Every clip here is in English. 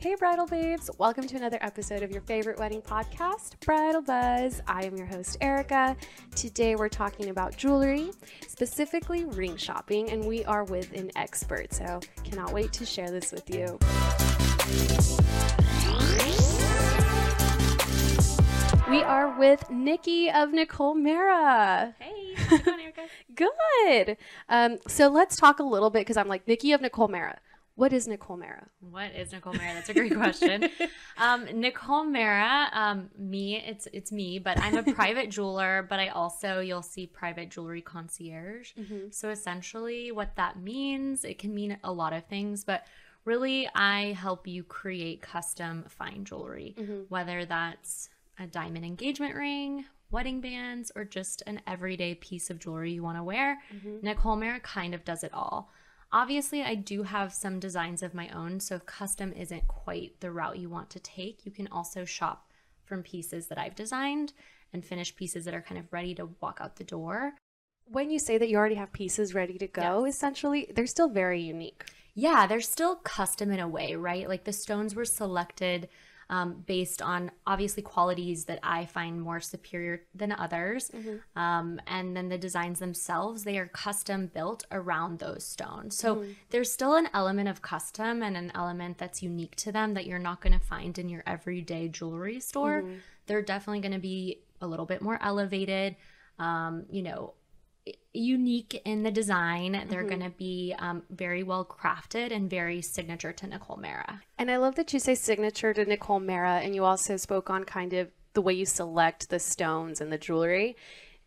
Hey, bridal babes! Welcome to another episode of your favorite wedding podcast, Bridal Buzz. I am your host, Erica. Today we're talking about jewelry, specifically ring shopping, and we are with an expert, so cannot wait to share this with you. We are with Nikki of Nicole Mara. Hey, how's it going, Erica? Good. Um, so let's talk a little bit because I'm like Nikki of Nicole Mara. What is Nicole Mara? what is Nicole Mara? That's a great question. um, Nicole Mara, um, me, it's it's me, but I'm a private jeweler, but I also you'll see private jewelry concierge. So essentially, what that means, it can mean a lot of things, but really, I help you create custom fine jewelry, whether that's a diamond engagement ring. Wedding bands, or just an everyday piece of jewelry you want to wear. Nicole Mara kind of does it all. Obviously, I do have some designs of my own, so if custom isn't quite the route you want to take, you can also shop from pieces that I've designed and finished pieces that are kind of ready to walk out the door. When you say that you already have pieces ready to go, essentially, they're still very unique. Yeah, they're still custom in a way, right? Like the stones were selected um, based on obviously qualities that I find more superior than others. Um, and then the designs themselves, they are custom built around those stones. So there's still an element of custom and an element that's unique to them that you're not going to find in your everyday jewelry store. They're definitely going to be a little bit more elevated. Um, you know, unique in the design. They're going to be um, very well crafted and very signature to Nicole Mara. And I love that you say signature to Nicole Mara, and you also spoke on kind of the way you select the stones and the jewelry.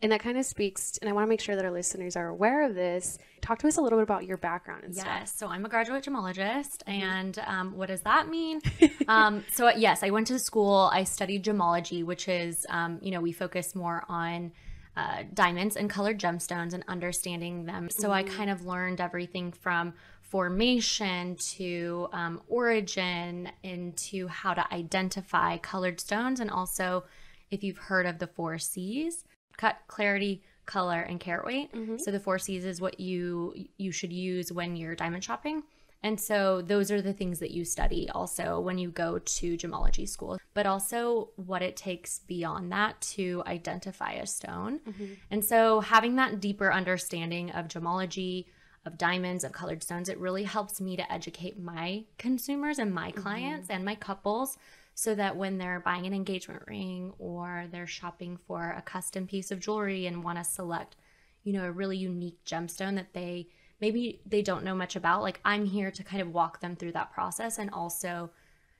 And that kind of speaks, and I want to make sure that our listeners are aware of this. Talk to us a little bit about your background and stuff. Yes, so I'm a graduate gemologist, and um, what does that mean? um, so yes, I went to school. I studied gemology, which is, um, you know, we focus more on uh, diamonds and colored gemstones and understanding them. So I kind of learned everything from formation to um, origin into how to identify colored stones, and also if you've heard of the four C's cut, clarity, color, and carat weight. So the four C's is what you you should use when you're diamond shopping. And so those are the things that you study also when you go to gemology school, but also what it takes beyond that to identify a stone. Mm-hmm. And so having that deeper understanding of gemology, of diamonds, of colored stones, it really helps me to educate my consumers and my mm-hmm. clients and my couples so that when they're buying an engagement ring or they're shopping for a custom piece of jewelry and want to select, you know, a really unique gemstone that they maybe they don't know much about, like I'm here to kind of walk them through that process and also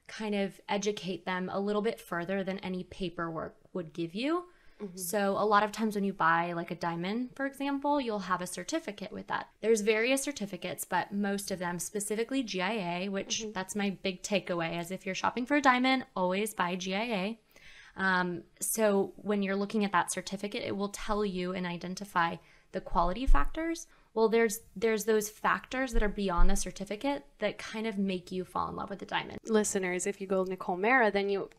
kind of educate them a little bit further than any paperwork would give you. So a lot of times when you buy like a diamond, for example, you'll have a certificate with that. There's various certificates, but most of them, specifically GIA, which that's my big takeaway, as if you're shopping for a diamond, always buy GIA. Um, so when you're looking at that certificate, it will tell you and identify the quality factors. Well, there's there's those factors that are beyond the certificate that kind of make you fall in love with the diamond. Listeners, if you go Nicole Mara, then you,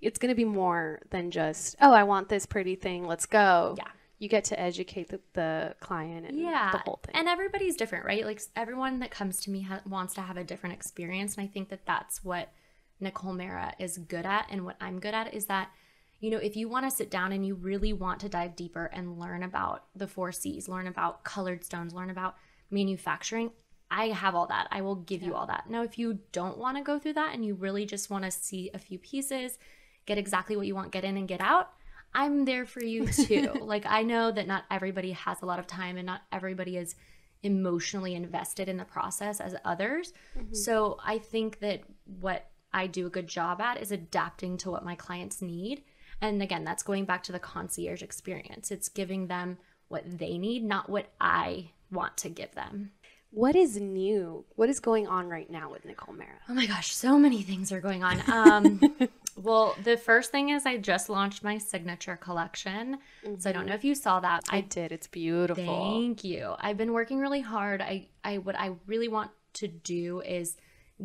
it's going to be more than just, oh, I want this pretty thing, let's go. Yeah. You get to educate the, the client and yeah the whole thing. and everybody's different right like everyone that comes to me ha- wants to have a different experience and i think that that's what nicole mara is good at and what i'm good at is that you know if you want to sit down and you really want to dive deeper and learn about the four c's learn about colored stones learn about manufacturing i have all that i will give you all that now if you don't want to go through that and you really just want to see a few pieces get exactly what you want get in and get out I'm there for you too. like I know that not everybody has a lot of time and not everybody is emotionally invested in the process as others. Mm-hmm. So I think that what I do a good job at is adapting to what my clients need. And again, that's going back to the concierge experience. It's giving them what they need, not what I want to give them. what is new? What is going on right now with Nicole Mara? Oh my gosh, so many things are going on. Um, well, the first thing is I just launched my signature collection. So I don't know if you saw that. I did. It's beautiful. Thank you. I've been working really hard. I, I what I really want to do is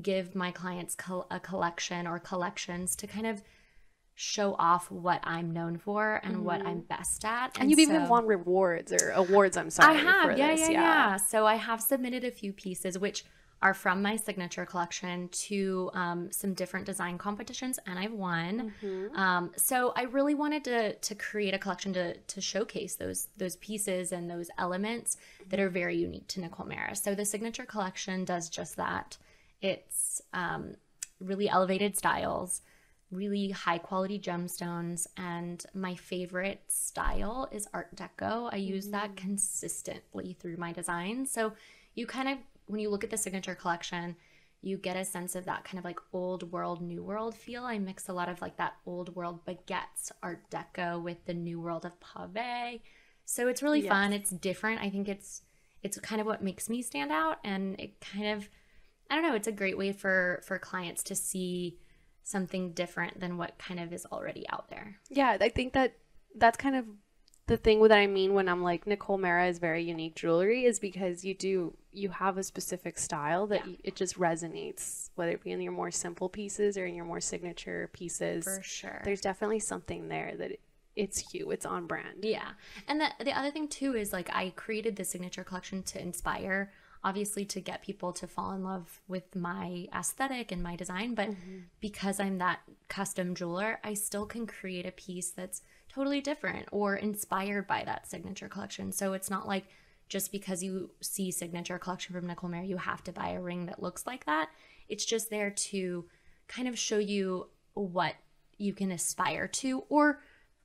give my clients col- a collection or collections to kind of show off what I'm known for and what I'm best at. Mm-hmm. And you've even won rewards or awards, I'm sorry. I have, for yeah, this. yeah, yeah. So I have submitted a few pieces, which are from my signature collection to um, some different design competitions, and I've won. Mm-hmm. Um, so I really wanted to to create a collection to to showcase those those pieces and those elements that are very unique to Nicole Mara. So the signature collection does just that. It's um, really elevated styles, really high quality gemstones, and my favorite style is Art Deco. I use that mm. consistently through my designs. So you kind of when you look at the signature collection, you get a sense of that kind of like old world, new world feel. I mix a lot of like that old world baguettes, art deco with the new world of pave. So it's really Yes. fun. It's different. I think it's it's kind of what makes me stand out and it kind of I don't know, it's a great way for for clients to see something different than what kind of is already out there. Yeah, I think that that's kind of the thing that I mean when I'm like Nicole Mara is very unique jewelry is because you do you have a specific style that Yeah. you, it just resonates whether it be in your more simple pieces or in your more signature pieces. For sure. There's definitely something there that it's you, it's on brand. Yeah. And the the other thing too is like I created the signature collection to inspire obviously to get people to fall in love with my aesthetic and my design, but mm-hmm. because I'm that custom jeweler, I still can create a piece that's totally different or inspired by that signature collection. So it's not like just because you see signature collection from Nicole Mara, you have to buy a ring that looks like that. It's just there to kind of show you what you can aspire to or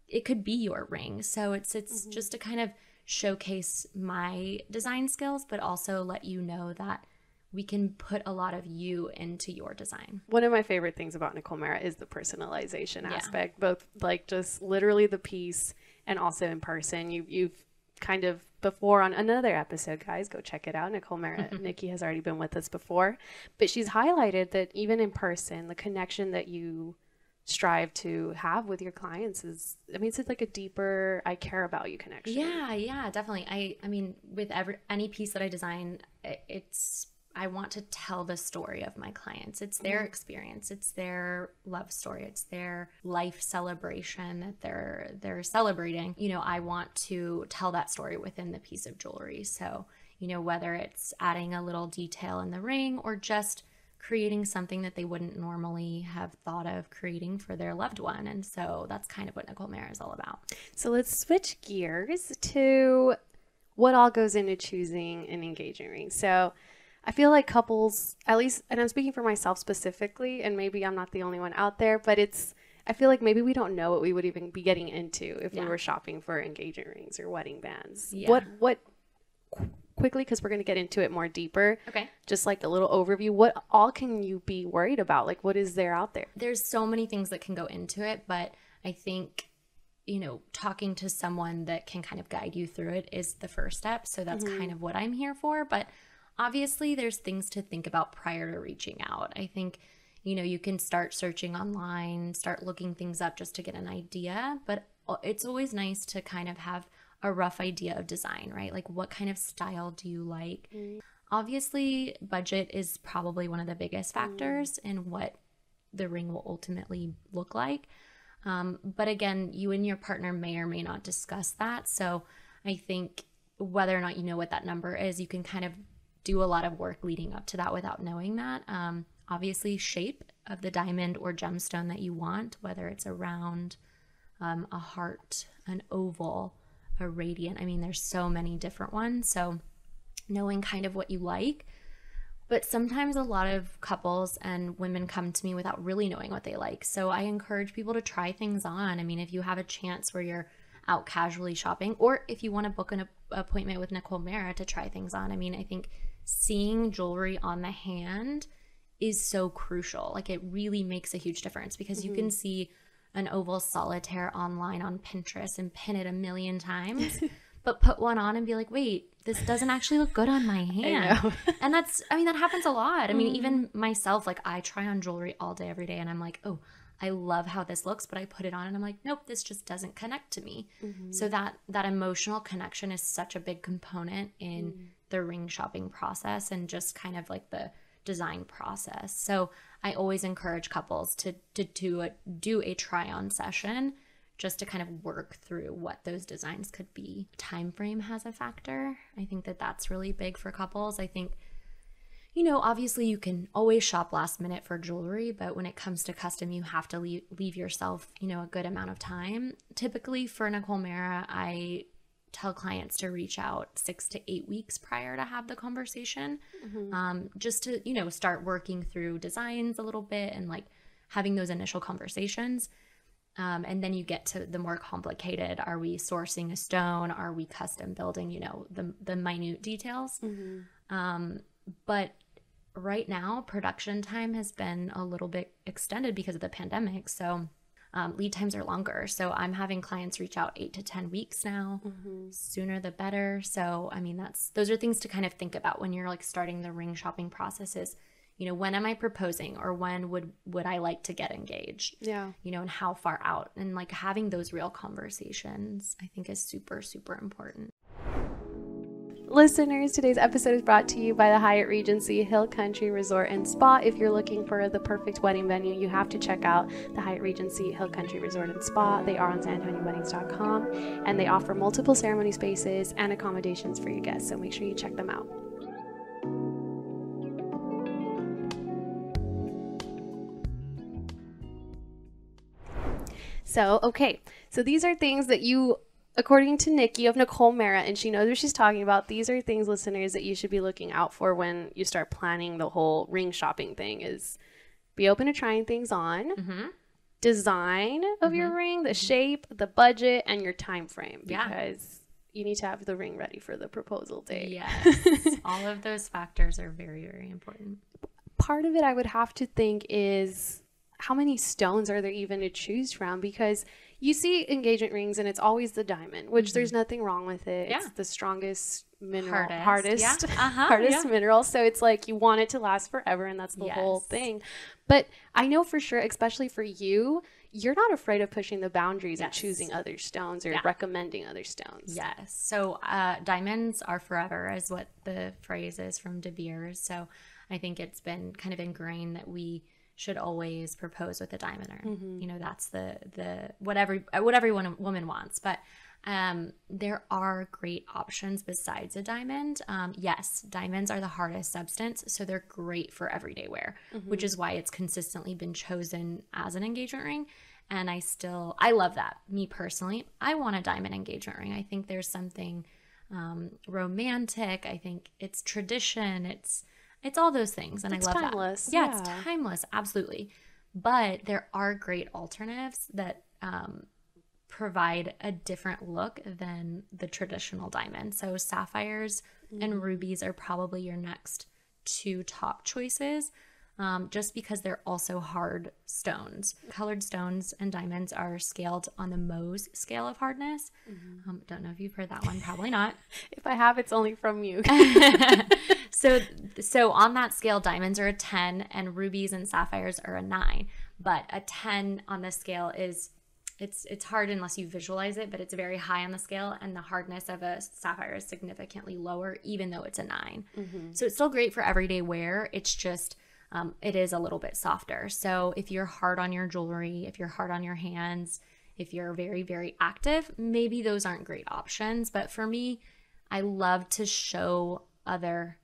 it could be your ring. So it's it's mm-hmm. just to kind of showcase my design skills, but also let you know that we can put a lot of you into your design. One of my favorite things about Nicole Mara is the personalization Yeah. aspect, both like just literally the piece and also in person. You you've kind of before on another episode, guys, go check it out. Nicole Mara, mm-hmm. Nikki has already been with us before, but she's highlighted that even in person, the connection that you strive to have with your clients is I mean it's like a deeper I care about you connection. Yeah, yeah, definitely. I I mean, with every any piece that I design, it's I want to tell the story of my clients. It's their mm-hmm. experience, it's their love story, it's their life celebration that they're they're celebrating. You know, I want to tell that story within the piece of jewelry. So, you know, whether it's adding a little detail in the ring or just creating something that they wouldn't normally have thought of creating for their loved one. And so that's kind of what Nicole Mara is all about. So let's switch gears to what all goes into choosing an engagement ring. So I feel like couples, at least, and I'm speaking for myself specifically, and maybe I'm not the only one out there, but it's, I feel like maybe we don't know what we would even be getting into if we were shopping for engagement rings or wedding bands. Yeah. What, what, quickly, because we're going to get into it more deeper, Okay. just like a little overview, what all can you be worried about? Like, what is there out there? there's so many things that can go into it, but I think you know, talking to someone that can kind of guide you through it is the first step. So that's mm-hmm. kind of what I'm here for, but obviously there's things to think about prior to reaching out. I think you know, you can start searching online, start looking things up just to get an idea, but uh, it's always nice to kind of have a rough idea of design, right? Like what kind of style do you like? Obviously, budget is probably one of the biggest factors in what the ring will ultimately look like. Um, but again, you and your partner may or may not discuss that. So I think whether or not you know what that number is, you can kind of do a lot of work leading up to that without knowing that. Um, obviously, shape of the diamond or gemstone that you want, whether it's a round, um, a heart, an oval, a radiant. I mean, there's so many different ones. So knowing kind of what you like. But sometimes a lot of couples and women come to me without really knowing what they like. So I encourage people to try things on. I mean, if you have a chance where you're out casually shopping, or if you want to book an appointment with Nicole Mara to try things on, I mean, I think seeing jewelry on the hand is so crucial. Like, it really makes a huge difference because you can mm-hmm. see an oval solitaire online on Pinterest and pin it a million times. but put one on and be like, wait, this doesn't actually look good on my hand. and that's, I mean, that happens a lot. I mean, mm-hmm. even myself, like I try on jewelry all day, every day, and I'm like, oh, I love how this looks, but I put it on and I'm like, nope, this just doesn't connect to me. Mm-hmm. So that that emotional connection is such a big component in mm. the ring shopping process and just kind of like the design process. So I always encourage couples to to do a do a try on session just to kind of work through what those designs could be. Time frame has a factor. I think that that's really big for couples. I think you know, obviously you can always shop last minute for jewelry, but when it comes to custom, you have to leave, leave yourself, you know, a good amount of time. Typically for Nicole Mara, I tell clients to reach out six to eight weeks prior to have the conversation mm-hmm. um, just to you know start working through designs a little bit and like having those initial conversations um, and then you get to the more complicated are we sourcing a stone are we custom building you know the, the minute details mm-hmm. um, but right now production time has been a little bit extended because of the pandemic so um, lead times are longer. So i'm having clients reach out eight to ten weeks now. Mm-hmm. sooner the better. So i mean that's those are things to kind of think about when you're like starting the ring shopping process is you know when am i proposing or when would would i like to get engaged? Yeah. You know and how far out? And like having those real conversations i think is super super important Listeners, today's episode is brought to you by the Hyatt Regency Hill Country Resort and Spa. If you're looking for the perfect wedding venue, you have to check out the Hyatt Regency Hill Country Resort and Spa. They are on SanAntonioWeddings.com and they offer multiple ceremony spaces and accommodations for your guests, so make sure you check them out. So, okay, so these are things that you according to Nikki of Nicole Mara, and she knows what she's talking about, these are things, listeners, that you should be looking out for when you start planning the whole ring shopping thing. Is be open to trying things on, mm-hmm. design of mm-hmm. your ring, the shape, the budget, and your time frame. Because yeah. you need to have the ring ready for the proposal day. Yes, all of those factors are very, very important. Part of it, I would have to think, is how many stones are there even to choose from? Because you see engagement rings and it's always the diamond, which mm-hmm. there's nothing wrong with it. Yeah. It's the strongest mineral, hardest, hardest, yeah. uh-huh, hardest yeah. mineral. So it's like you want it to last forever, and that's the yes. whole thing. But I know for sure, especially for you, you're not afraid of pushing the boundaries yes. and choosing other stones or yeah. recommending other stones. Yes. So uh, diamonds are forever, is what the phrase is from De Beers. So I think it's been kind of ingrained that we should always propose with a diamond ring. Mm-hmm. You know, that's the the whatever what every woman wants. But um, there are great options besides a diamond. Um, yes, diamonds are the hardest substance, so they're great for everyday wear, mm-hmm. which is why it's consistently been chosen as an engagement ring. And I still, I love that. Me personally, I want a diamond engagement ring. I think there's something um, romantic. I think it's tradition. It's it's all those things, and it's I love timeless. that. Yeah, yeah, it's timeless, absolutely. But there are great alternatives that um, provide a different look than the traditional diamond. So sapphires mm. and rubies are probably your next two top choices um, just because they're also hard stones. Colored stones and diamonds are scaled on the Mohs scale of hardness. Mm-hmm. Um, don't know if you've heard that one, probably not. if I have, it's only from you. so, so on that scale, diamonds are a 10 and rubies and sapphires are a 9. But a 10 on the scale is it's it's hard unless you visualize it, but it's very high on the scale, and the hardness of a sapphire is significantly lower, even though it's a 9 mm-hmm. So it's still great for everyday wear. It's just um, it is a little bit softer. So if you're hard on your jewelry, if you're hard on your hands, if you're very, very active, maybe those aren't great options. But for me, I love to show other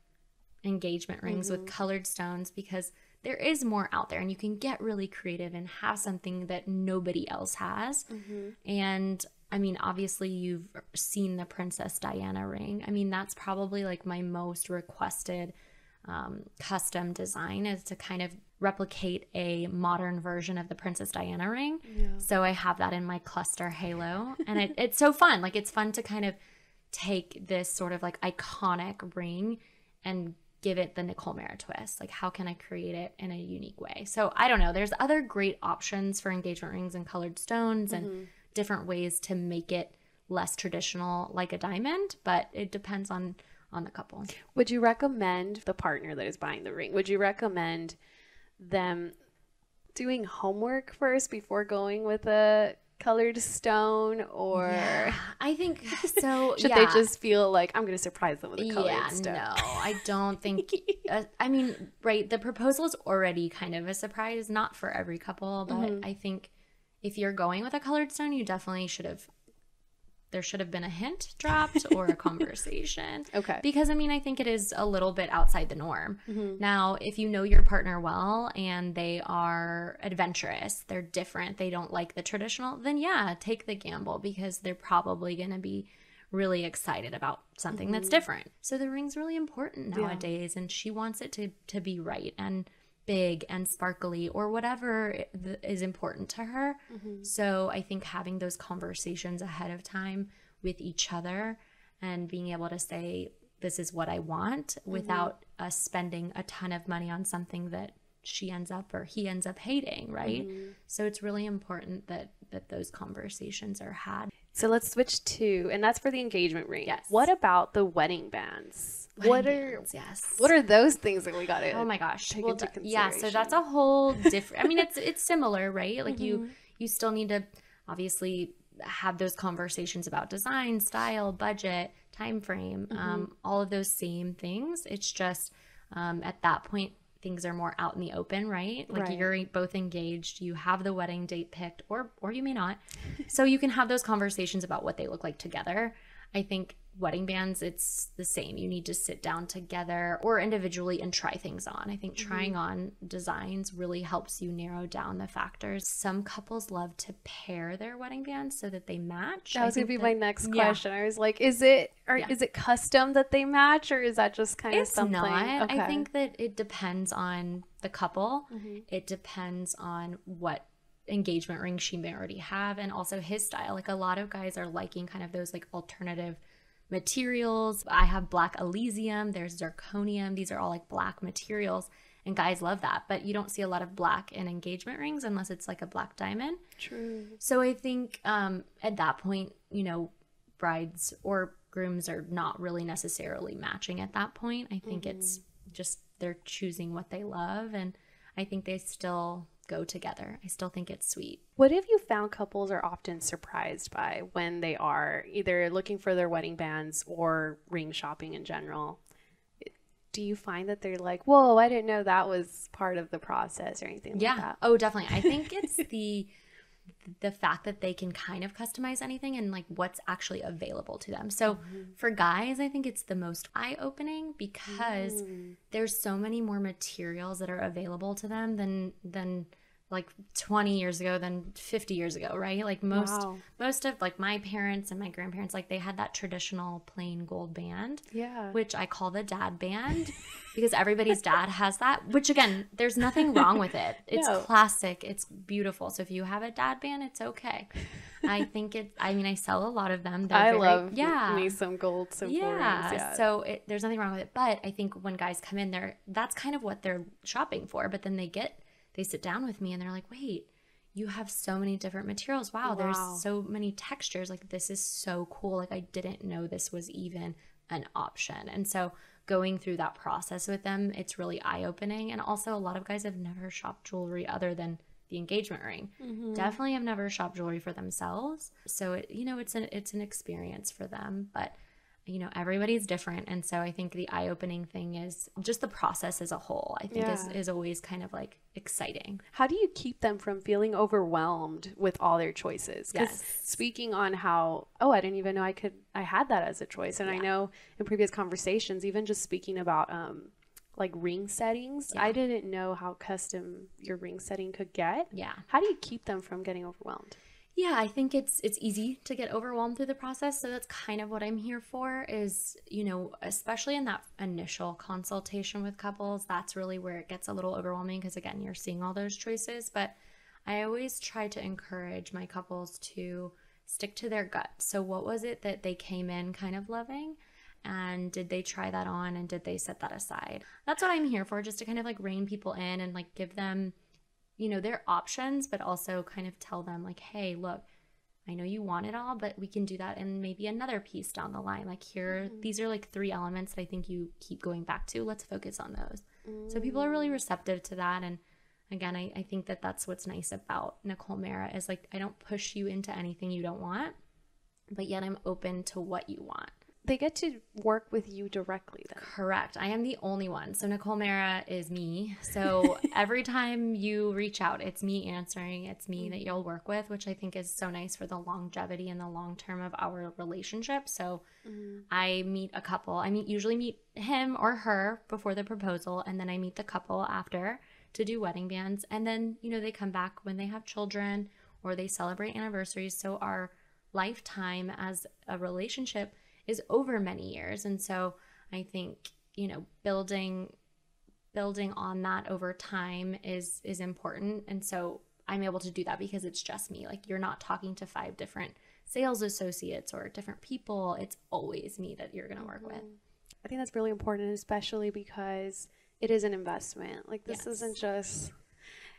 engagement rings mm-hmm. with colored stones because there is more out there and you can get really creative and have something that nobody else has. Mm-hmm. And I mean, obviously, you've seen the Princess Diana ring. I mean, that's probably like my most requested um, custom design is to kind of replicate a modern version of the Princess Diana ring. Yeah. So I have that in my cluster halo. And it, it's so fun. Like, it's fun to kind of take this sort of like iconic ring and give it the Nicole Mara twist. Like, how can I create it in a unique way? So I don't know. There's other great options for engagement rings and colored stones mm-hmm. and different ways to make it less traditional like a diamond, but it depends on on the couple. Would you recommend the partner that is buying the ring? Would you recommend them doing homework first before going with a colored stone or yeah, I think so should yeah. they just feel like I'm going to surprise them with a colored yeah, stone? No, I don't think uh, I mean, right, the proposal is already kind of a surprise not for every couple, but mm-hmm. I think if you're going with a colored stone, you definitely should have there should have been a hint dropped or a conversation. Okay. Because I mean, I think it is a little bit outside the norm. Mm-hmm. Now, if you know your partner well and they are adventurous, they're different, they don't like the traditional, then yeah, take the gamble because they're probably going to be really excited about something that's different. So the ring's really important Mm-hmm. Yeah. nowadays and she wants it to to be right and big and sparkly or whatever is important to her. Mm-hmm. So I think having those conversations ahead of time with each other and being able to say this is what I want without us spending a ton of money on something that she ends up or he ends up hating, right? So it's really important that that those conversations are had. So let's switch to, and that's for the engagement ring. Yes. What about the wedding bands? what Wedding are bands, yes. what are those things that we got to? Oh my gosh. take Well, into yeah, so that's a whole different I mean it's it's similar, right? Like Mm-hmm. you you still need to obviously have those conversations about design, style, budget, time frame, Mm-hmm. um, all of those same things. It's just um, at that point things are more out in the open, right? Like Right. you're both engaged, you have the wedding date picked or or you may not. so you can have those conversations about what they look like together. I think wedding bands it's the same. You need to sit down together or individually and try things on. I think Mm-hmm. trying on designs really helps you narrow down the factors. Some couples love to pair their wedding bands so that they match. That was gonna be that- my next Yeah. question. I was like, is it or Yeah. is it custom that they match, or is that just kind of It's something? not. I think that it depends on the couple. Mm-hmm. It depends on what engagement ring she may already have and also his style. Like a lot of guys are liking kind of those like alternative materials. I have black elysium, there's zirconium. These are all like black materials and guys love that. But you don't see a lot of black in engagement rings unless it's like a black diamond. True. So I think um, at that point, you know, brides or grooms are not really necessarily matching at that point. I think it's just they're choosing what they love, and I think they still go together. I still think it's sweet. What have you found couples are often surprised by when they are either looking for their wedding bands or ring shopping in general? Do you find that they're like, "Whoa, I didn't know that was part of the process" or anything Yeah. like that? Oh, definitely. I think it's the the fact that they can kind of customize anything and like what's actually available to them. So mm-hmm. for guys, I think it's the most eye-opening because mm. there's so many more materials that are available to them than than like 20 years ago than 50 years ago, right? Like most Wow. most of like my parents and my grandparents like they had that traditional plain gold band Yeah. which I call the dad band because everybody's dad has that, which again, there's nothing wrong with it. It's No. classic, it's beautiful. So if you have a dad band, it's okay. I think it, I mean, I sell a lot of them. They're I very- love yeah. me some gold some yeah. yeah. So it, there's nothing wrong with it. But I think when guys come in there, that's kind of what they're shopping for. But then they get, they sit down with me and they're like, wait, you have so many different materials. Wow, Wow. there's so many textures. Like, this is so cool. Like, I didn't know this was even an option. And so, going through that process with them, it's really eye opening. And also, a lot of guys have never shopped jewelry other than the engagement ring. Mm-hmm. Definitely have never shopped jewelry for themselves. So, it, you know, it's an, it's an experience for them. But, you know, everybody's different. And so I think the eye opening thing is just the process as a whole, I think is, Yeah. is always kind of like exciting. How do you keep them from feeling overwhelmed with all their choices? Yes. speaking on how, oh, I didn't even know I could, I had that as a choice. And I know in previous conversations, even just speaking about, um, like ring settings, I didn't know how custom your ring setting could get. Yeah. How do you keep them from getting overwhelmed? Yeah, I think it's it's easy to get overwhelmed through the process. So that's kind of what I'm here for is, you know, especially in that initial consultation with couples, that's really where it gets a little overwhelming because again, you're seeing all those choices, but I always try to encourage my couples to stick to their gut. So what was it that they came in kind of loving? And did they try that on and did they set that aside? That's what I'm here for, just to kind of like rein people in and like give them you know, their options, but also kind of tell them, like, hey, look, I know you want it all, but we can do that in maybe another piece down the line. Like, here, mm-hmm. these are like three elements that I think you keep going back to. Let's focus on those. So, people are really mm. receptive to that. And again, I, I think that that's what's nice about Nicole Mara is like, I don't push you into anything you don't want, but yet I'm open to what you want. They get to work with you directly then. Correct. I am the only one. So Nicole Mara is me. So every time you reach out, it's me answering. It's me that you'll work with, which I think is so nice for the longevity and the long term of our relationship. So mm-hmm. I meet a couple. I meet usually meet him or her before the proposal, and then I meet the couple after to do wedding bands. And then, you know, they come back when they have children or they celebrate anniversaries. So our lifetime as a relationship is over many years. And so I think, you know, building building on that over time is is important. And so I'm able to do that because it's just me. Like you're not talking to five different sales associates or different people. It's always me that you're going to work with. Mm-hmm. I think that's really important, especially because it is an investment. Like this yes. isn't just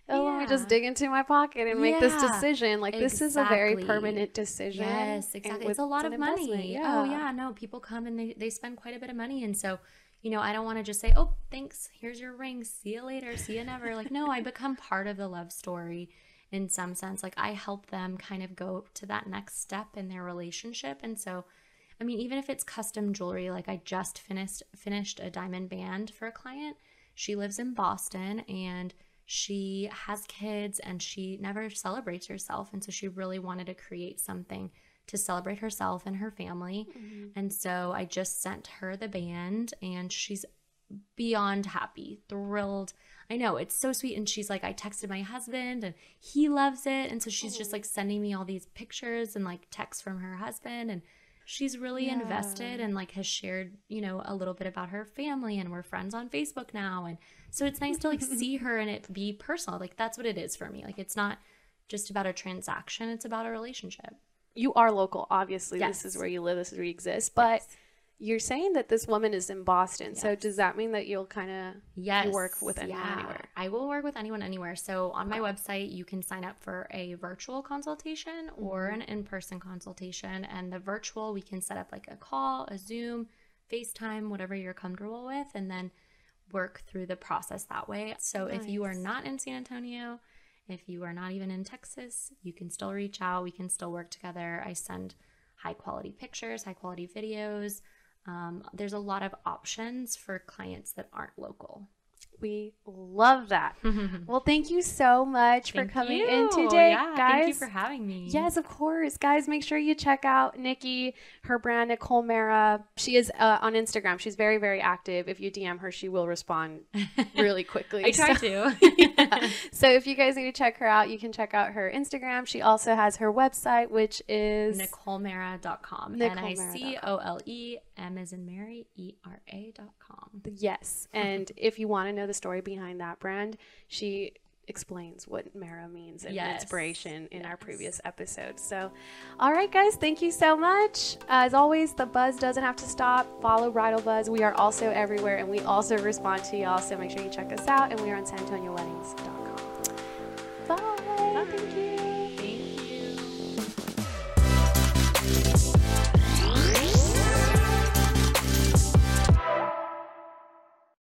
oh, yeah. let me just dig into my pocket and make this decision. Like exactly. this is a very permanent decision. Yes, exactly. It's a lot of money. Yeah. Oh yeah, no, people come and they, they spend quite a bit of money. And so, you know, I don't want to just say, oh, thanks, here's your ring. See you later. See you never. like, no, I become part of the love story in some sense. Like I help them kind of go to that next step in their relationship. And so I mean, even if it's custom jewelry, like I just finished finished a diamond band for a client. She lives in Boston and she has kids and she never celebrates herself. And so she really wanted to create something to celebrate herself and her family. Mm-hmm. And so I just sent her the band and she's beyond happy, thrilled. I know it's so sweet. And she's like, I texted my husband and he loves it. And so she's oh. just like sending me all these pictures and like texts from her husband. And she's really yeah. invested and like has shared, you know, a little bit about her family and we're friends on Facebook now. And so it's nice to like see her and it be personal. Like that's what it is for me. Like it's not just about a transaction, it's about a relationship. You are local, obviously. Yes. This is where you live, this is where you exist. But yes you're saying that this woman is in Boston. Yes. So does that mean that you'll kind of yes. work with anyone yeah. anywhere? I will work with anyone anywhere. So on my website, you can sign up for a virtual consultation or mm-hmm. an in-person consultation. And the virtual, we can set up like a call, a Zoom, FaceTime, whatever you're comfortable with, and then work through the process that way. So nice. if you are not in San Antonio, if you are not even in Texas, you can still reach out. We can still work together. I send high quality pictures, high quality videos. Um, there's a lot of options for clients that aren't local. We love that. well, thank you so much thank for coming you. in today, yeah, guys. Thank you for having me. Yes, of course, guys. Make sure you check out Nikki, her brand Nicole Mara. She is uh, on Instagram. She's very, very active. If you DM her, she will respond really quickly. I try so, to. yeah. So if you guys need to check her out, you can check out her Instagram. She also has her website, which is NicoleMara.com. N I C O L E M as in Mary E R A.com. Yes, and if you want to know the story behind that brand, she explains what Mara means and yes. inspiration in yes. our previous episode. So, all right, guys, thank you so much. As always, the buzz doesn't have to stop. Follow Bridal Buzz. We are also everywhere and we also respond to y'all. So make sure you check us out. And we are on SanAntonioWeddings.com.